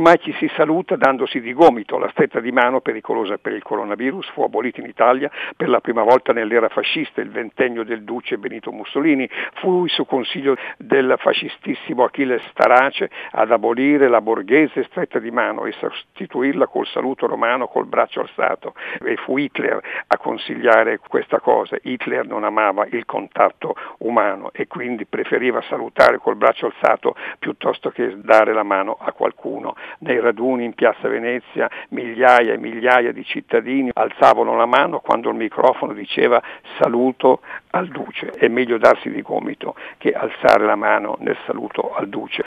Ormai ci si saluta dandosi di gomito, la stretta di mano pericolosa per il coronavirus fu abolita in Italia per la prima volta nell'era fascista, il ventennio del duce Benito Mussolini, fu lui su consiglio del fascistissimo Achille Starace ad abolire la borghese stretta di mano e sostituirla col saluto romano col braccio alzato e fu Hitler a consigliare questa cosa. Hitler non amava il contatto umano e quindi preferiva salutare col braccio alzato piuttosto che dare la mano a qualcuno. Nei raduni in piazza Venezia migliaia e migliaia di cittadini alzavano la mano quando il microfono diceva saluto al duce. È meglio darsi di gomito che alzare la mano nel saluto al duce.